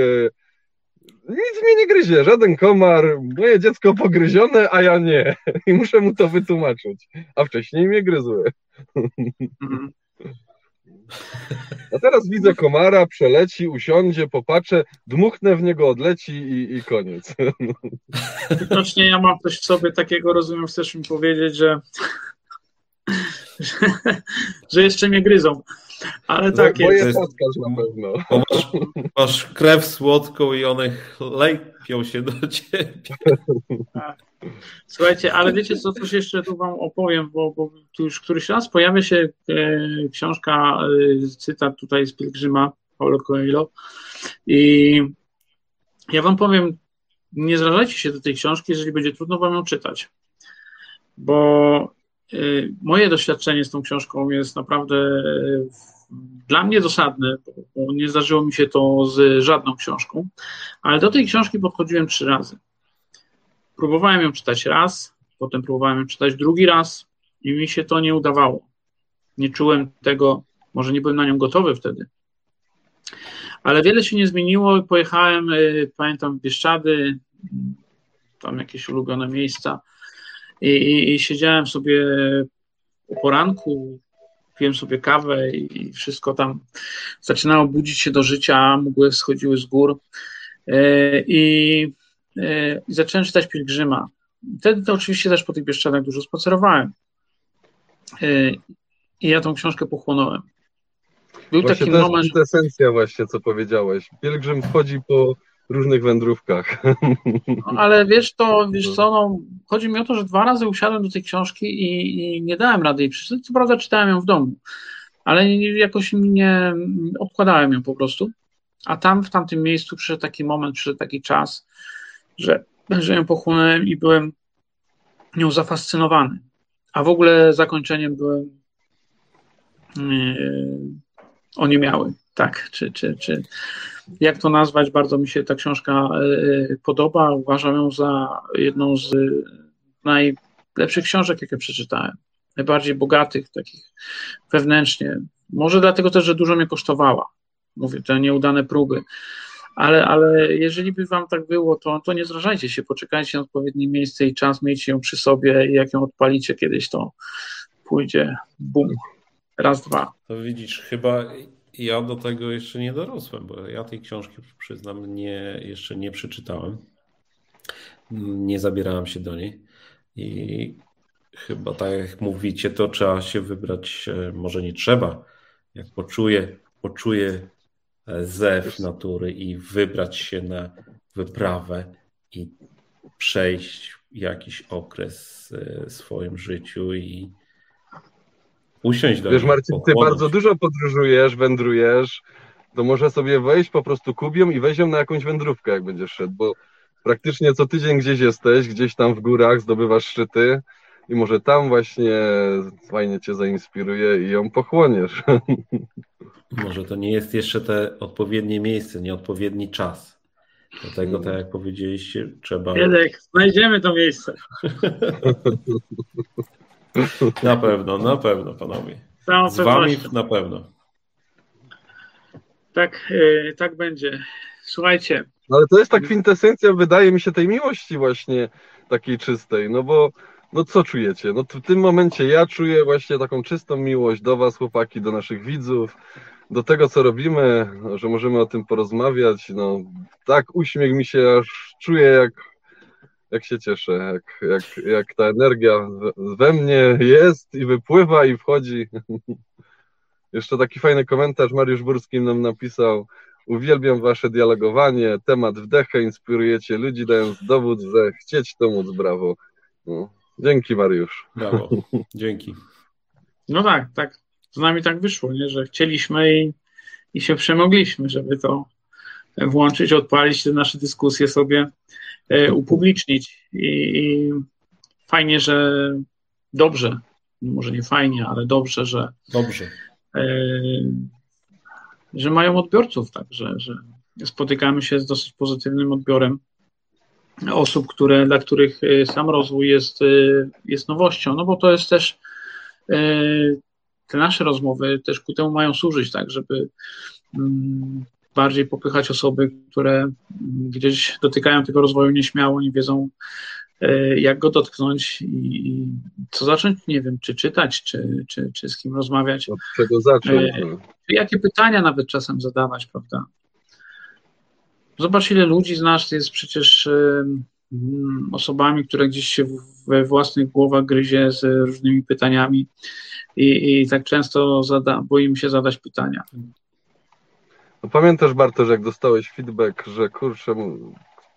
Speaker 3: nic mnie nie gryzie, żaden komar, moje dziecko pogryzione, a ja nie. I muszę mu to wytłumaczyć. A wcześniej mnie gryzły. A teraz widzę komara, przeleci, usiądzie, popatrzę, dmuchnę w niego, odleci i, i koniec.
Speaker 1: Widocznie ja mam coś w sobie takiego, rozumiem, chcesz mi powiedzieć, że, że, że jeszcze mnie gryzą. Ale no, tak jest.
Speaker 3: jest na pewno.
Speaker 2: Masz, masz, krew słodką i one lepią się do ciebie.
Speaker 1: Tak. Słuchajcie, ale wiecie co, coś jeszcze tu wam opowiem, bo, bo tu już któryś raz pojawia się e, książka, e, cytat tutaj z Pielgrzyma, Paulo Coelho i ja wam powiem, nie zrażajcie się do tej książki, jeżeli będzie trudno wam ją czytać, bo e, moje doświadczenie z tą książką jest naprawdę e, dla mnie dosadne, bo nie zdarzyło mi się to z żadną książką, ale do tej książki podchodziłem trzy razy. Próbowałem ją czytać raz, potem próbowałem ją czytać drugi raz i mi się to nie udawało. Nie czułem tego, może nie byłem na nią gotowy wtedy. Ale wiele się nie zmieniło. Pojechałem, y, pamiętam, w Bieszczady, tam jakieś ulubione miejsca. i, i, i siedziałem sobie po poranku, piłem sobie kawę i wszystko tam zaczynało budzić się do życia, mgły schodziły z gór e, i, e, i zacząłem czytać Pielgrzyma. Wtedy to oczywiście też po tych Bieszczadach dużo spacerowałem e, i ja tą książkę pochłonąłem.
Speaker 3: Był właśnie taki to moment. To jest esencja właśnie, co powiedziałeś. Pielgrzym wchodzi po różnych wędrówkach.
Speaker 1: No, ale wiesz to, wiesz co, no, chodzi mi o to, że dwa razy usiadłem do tej książki i, i nie dałem rady jej przeczytać. Co prawda czytałem ją w domu, ale jakoś nie odkładałem ją po prostu. A tam w tamtym miejscu przyszedł taki moment, przyszedł taki czas, że, że ją pochłonąłem i byłem nią zafascynowany. A w ogóle zakończeniem byłem yy, oniemiały. Tak, czy, czy, czy jak to nazwać, bardzo mi się ta książka e, e, podoba. Uważam ją za jedną z najlepszych książek, jakie przeczytałem. Najbardziej bogatych, takich wewnętrznie. Może dlatego też, że dużo mnie kosztowała. Mówię, te nieudane próby. Ale, ale jeżeli by wam tak było, to, to nie zrażajcie się, poczekajcie na odpowiednie miejsce i czas, miejcie ją przy sobie i jak ją odpalicie kiedyś, to pójdzie bum, raz, dwa.
Speaker 2: To widzisz, chyba ja do tego jeszcze nie dorosłem, bo ja tej książki, przyznam, nie, jeszcze nie przeczytałem. Nie zabierałem się do niej. I chyba tak jak mówicie, to trzeba się wybrać, e, może nie trzeba, jak poczuję, poczuję e, zew natury i wybrać się na wyprawę i przejść jakiś okres e, w swoim życiu i usiąść do
Speaker 3: Wiesz, Marcin, ty bardzo dużo podróżujesz, wędrujesz, to może sobie wejść po prostu kubią i wejść na jakąś wędrówkę, jak będziesz szedł, bo praktycznie co tydzień gdzieś jesteś, gdzieś tam w górach zdobywasz szczyty i może tam właśnie fajnie cię zainspiruje i ją pochłoniesz.
Speaker 2: Może to nie jest jeszcze te odpowiednie miejsce, nieodpowiedni czas. Dlatego, tak jak powiedzieliście, trzeba.
Speaker 1: Jednak znajdziemy to miejsce.
Speaker 2: Na pewno, na pewno, panowie. Z wami na pewno.
Speaker 1: Tak, yy, tak będzie. Słuchajcie.
Speaker 3: Ale to jest tak kwintesencja, wydaje mi się, tej miłości właśnie takiej czystej, no bo no co czujecie? No w tym momencie ja czuję właśnie taką czystą miłość do was, chłopaki, do naszych widzów, do tego, co robimy, że możemy o tym porozmawiać. No tak uśmiech mi się aż czuje, jak jak się cieszę, jak, jak, jak ta energia we mnie jest i wypływa i wchodzi. Jeszcze taki fajny komentarz Mariusz Burski nam napisał. Uwielbiam wasze dialogowanie, temat wdechę, inspirujecie ludzi, dając dowód, że chcieć to móc, brawo. No. Dzięki Mariusz.
Speaker 2: Brawo, dzięki.
Speaker 1: No tak, tak. Z nami tak wyszło, nie? że chcieliśmy i, i się przemogliśmy, żeby to włączyć, odpalić te nasze dyskusje sobie upublicznić. I, I, fajnie, że dobrze, może nie fajnie, ale dobrze, że.
Speaker 2: Dobrze. E,
Speaker 1: że mają odbiorców, tak, że, że spotykamy się z dosyć pozytywnym odbiorem osób, które, dla których e, sam rozwój jest, jest nowością, no bo to jest też te nasze rozmowy też ku temu mają służyć, tak, żeby mm, bardziej popychać osoby, które gdzieś dotykają tego rozwoju nieśmiało, nie wiedzą, e, jak go dotknąć i co zacząć, nie wiem, czy czytać, czy, czy, czy z kim rozmawiać.
Speaker 3: Od czego zacząć? E, no.
Speaker 1: Jakie pytania nawet czasem zadawać, prawda? Zobacz, ile ludzi z nas jest przecież e, osobami, które gdzieś się we własnych głowach gryzie z różnymi pytaniami i, i tak często zada, boimy się zadać pytania.
Speaker 3: No pamiętasz Bartosz, jak dostałeś feedback, że kurczę,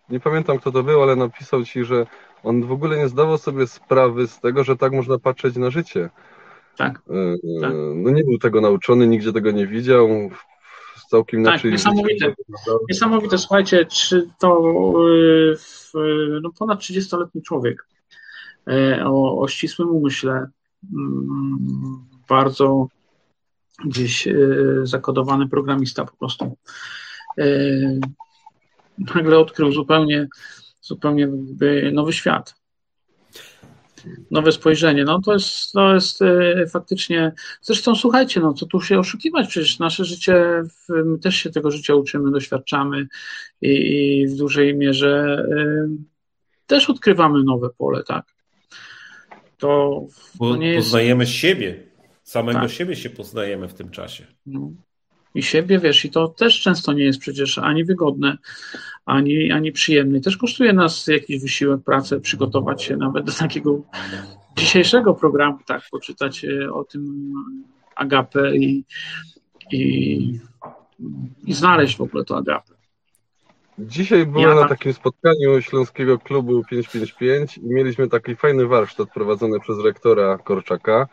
Speaker 3: nie pamiętam kto to był, ale napisał ci, że on w ogóle nie zdawał sobie sprawy z tego, że tak można patrzeć na życie.
Speaker 1: Tak.
Speaker 3: E, tak. No nie był tego nauczony, nigdzie tego nie widział. Całkiem
Speaker 1: tak, inaczej. Niesamowite. Niesamowite. Słuchajcie, czy to y, w, no ponad 30-letni człowiek e, o, o ścisłym umyśle, mm, bardzo gdzieś e, zakodowany programista po prostu e, nagle odkrył zupełnie, zupełnie nowy świat. Nowe spojrzenie. No to jest, to jest e, faktycznie. Zresztą słuchajcie, no co tu się oszukiwać? Przecież nasze życie, my też się tego życia uczymy, doświadczamy i, i w dużej mierze też odkrywamy nowe pole, tak. To, to nie
Speaker 2: jest... Poznajemy siebie. Samego tak. siebie się poznajemy w tym czasie. No.
Speaker 1: I siebie, wiesz, i to też często nie jest przecież ani wygodne, ani, ani przyjemne. Też kosztuje nas jakiś wysiłek, pracę, przygotować się nawet do takiego dzisiejszego programu, tak, poczytać e, o tym agapę i, i, i znaleźć w ogóle to agapę.
Speaker 3: Dzisiaj byłem ja na takim spotkaniu Śląskiego Klubu 555 i mieliśmy taki fajny warsztat prowadzony przez rektora Korczaka.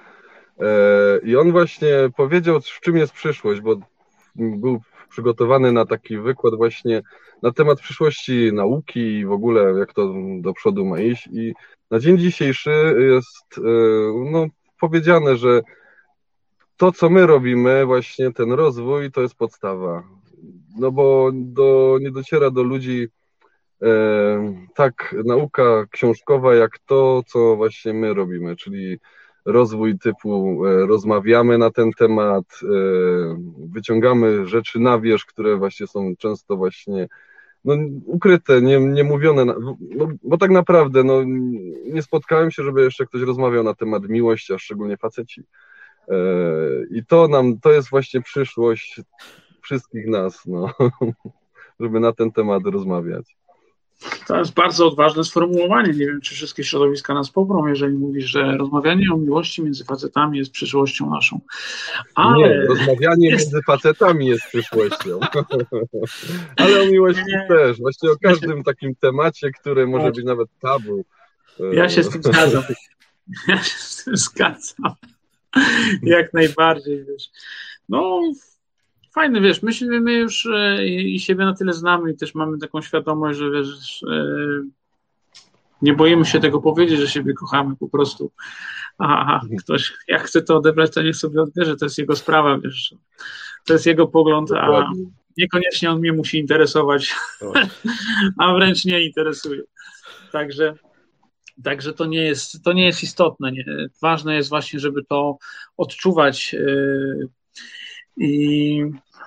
Speaker 3: E, I on właśnie powiedział, w czym jest przyszłość, bo był przygotowany na taki wykład właśnie na temat przyszłości nauki i w ogóle jak to do przodu ma iść. I na dzień dzisiejszy jest e, no, powiedziane, że to, co my robimy, właśnie ten rozwój, to jest podstawa. No bo do, nie dociera do ludzi e, tak nauka książkowa, jak to, co właśnie my robimy, czyli rozwój typu e, rozmawiamy na ten temat, e, wyciągamy rzeczy na wierzch, które właśnie są często właśnie no, ukryte, nie, nie mówione, no, bo tak naprawdę no, nie spotkałem się, żeby jeszcze ktoś rozmawiał na temat miłości, a szczególnie faceci. E, I to nam, to jest właśnie przyszłość wszystkich nas, no, żeby na ten temat rozmawiać.
Speaker 1: To jest bardzo odważne sformułowanie. Nie wiem, czy wszystkie środowiska nas poprą, jeżeli mówisz, że rozmawianie o miłości między facetami jest przyszłością naszą.
Speaker 3: Ale... Nie, rozmawianie jest... między facetami jest przyszłością. Ale o miłości nie. też. Właśnie o każdym takim temacie, który może być nawet tabu.
Speaker 1: Ja się z tym zgadzam. Ja się z tym zgadzam. Jak najbardziej, wiesz. No, fajny, wiesz, myślimy my już e, i siebie na tyle znamy i też mamy taką świadomość, że wiesz, e, nie boimy się tego powiedzieć, że siebie kochamy po prostu. A, ktoś, jak chce to odebrać, to niech sobie odbierze, to jest jego sprawa, wiesz. To jest jego pogląd, a niekoniecznie on mnie musi interesować, a wręcz nie interesuje. Także, także to, nie jest, to nie jest istotne. Nie. Ważne jest właśnie, żeby to odczuwać e, i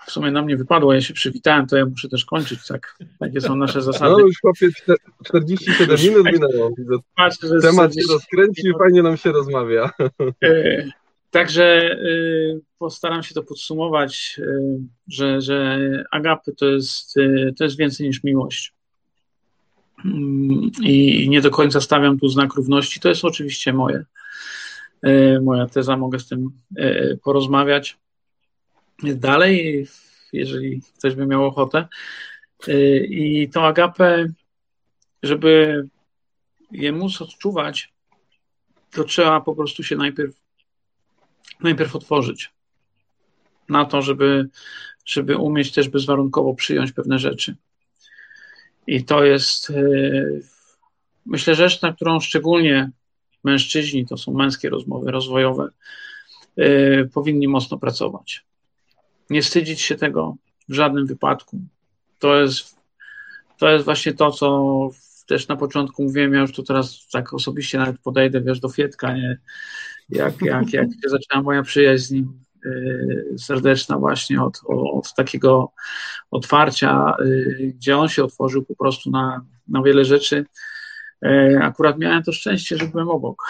Speaker 1: w sumie na mnie wypadło, ja się przywitałem, to ja muszę też kończyć, tak? Takie są nasze zasady.
Speaker 3: No już chłopie 47 minut minęło. Patrzę, że Temat się rozkręcił, fajnie nam się rozmawia.
Speaker 1: E, także e, postaram się to podsumować, e, że, że agapy to jest, to jest więcej niż miłość. Mm, I nie do końca stawiam tu znak równości. To jest oczywiście moje, moja teza, mogę z tym porozmawiać dalej, jeżeli ktoś by miał ochotę. Y, I tą agapę, żeby je móc odczuwać, to trzeba po prostu się najpierw, najpierw otworzyć na to, żeby, żeby umieć też bezwarunkowo przyjąć pewne rzeczy. I to jest, y, myślę, rzecz, na którą szczególnie mężczyźni, to są męskie rozmowy rozwojowe, y, powinni mocno pracować nie wstydzić się tego w żadnym wypadku. To jest, to jest właśnie to, co też na początku mówiłem, ja już tu teraz tak osobiście nawet podejdę, wiesz, do Fietka, nie? Jak, jak, jak się zaczęła moja przyjaźń z nim yy, serdeczna właśnie od, od takiego otwarcia, yy, gdzie on się otworzył po prostu na, na wiele rzeczy, akurat miałem to szczęście, że byłem obok,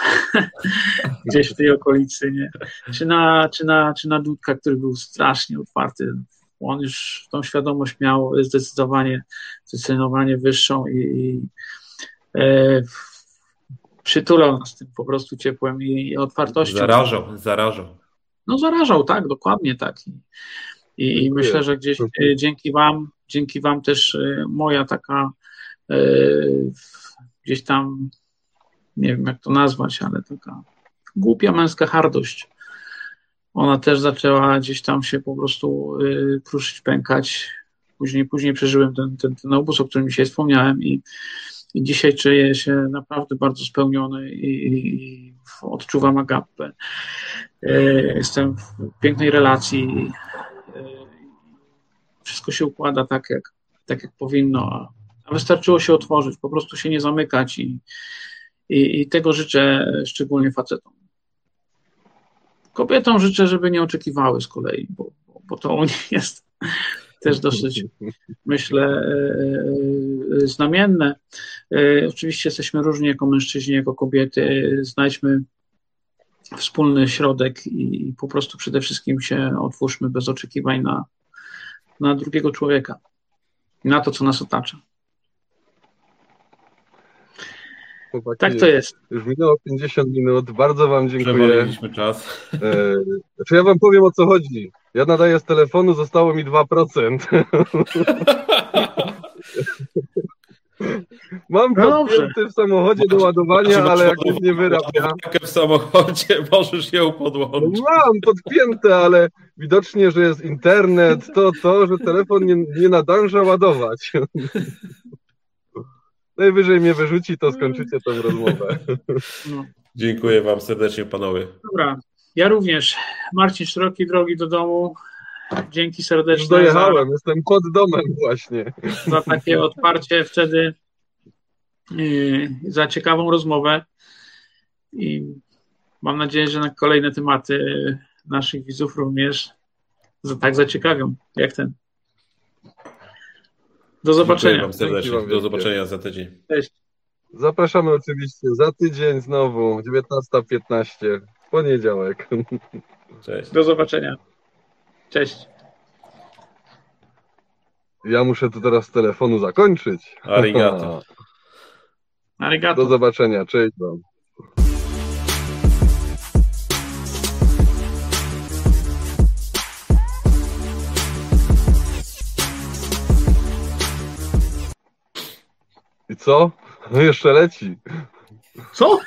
Speaker 1: gdzieś w tej okolicy, nie? Czy na, czy, na, czy na Dudka, który był strasznie otwarty. On już tą świadomość miał zdecydowanie, zdecydowanie wyższą i, i e, przytulał nas tym po prostu ciepłem i, i otwartością.
Speaker 2: Zarażał, zarażał.
Speaker 1: No zarażał, tak, dokładnie tak. I, i myślę, że gdzieś e, dzięki wam, dzięki wam też e, moja taka gdzieś tam, nie wiem jak to nazwać, ale taka głupia męska hardość. Ona też zaczęła gdzieś tam się po prostu y, kruszyć, pękać. Później, później przeżyłem ten, ten, ten obóz, o którym dzisiaj wspomniałem i, i dzisiaj czuję się naprawdę bardzo spełniony i, i odczuwam agapę. Y, jestem w pięknej relacji. Y, wszystko się układa tak, jak, tak jak powinno, a wystarczyło się otworzyć, po prostu się nie zamykać i, i, i tego życzę szczególnie facetom. Kobietom życzę, żeby nie oczekiwały z kolei, bo, bo to u nich jest też dosyć, myślę, e, e, znamienne. E, oczywiście jesteśmy różni jako mężczyźni, jako kobiety. Znajdźmy wspólny środek i po prostu przede wszystkim się otwórzmy bez oczekiwań na, na drugiego człowieka, na to, co nas otacza. Chłopaki, tak to jest.
Speaker 3: Już minęło 50 minut. Bardzo Wam dziękuję.
Speaker 2: czas. E,
Speaker 3: znaczy ja Wam powiem o co chodzi. Ja nadaję z telefonu, zostało mi 2%. Mam no podpięty w samochodzie do ładowania, ale jak już nie wyrabia.
Speaker 2: w samochodzie możesz ją podłączyć.
Speaker 3: Mam podpięte, ale widocznie, że jest internet, to to, że telefon nie, nie nadąża ładować. Najwyżej mnie wyrzuci, to skończycie tę rozmowę.
Speaker 2: No. Dziękuję Wam serdecznie, panowie.
Speaker 1: Dobra, ja również. Marcin, szerokiej drogi do domu. Dzięki serdecznie. Już
Speaker 3: dojechałem, za, jestem pod domem właśnie.
Speaker 1: Za takie odparcie wtedy, yy, za ciekawą rozmowę. I mam nadzieję, że na kolejne tematy naszych widzów również za, tak zaciekawią, jak ten. Do zobaczenia. Wam
Speaker 2: serdecznie. Do zobaczenia za tydzień.
Speaker 1: Cześć.
Speaker 3: Zapraszamy oczywiście za tydzień znowu, 19.15, w poniedziałek.
Speaker 1: Cześć. Do zobaczenia. Cześć.
Speaker 3: Ja muszę to teraz z telefonu zakończyć.
Speaker 2: Arigato.
Speaker 1: Arigato.
Speaker 3: Do zobaczenia. Cześć wam. Co? No jeszcze leci.
Speaker 1: Co?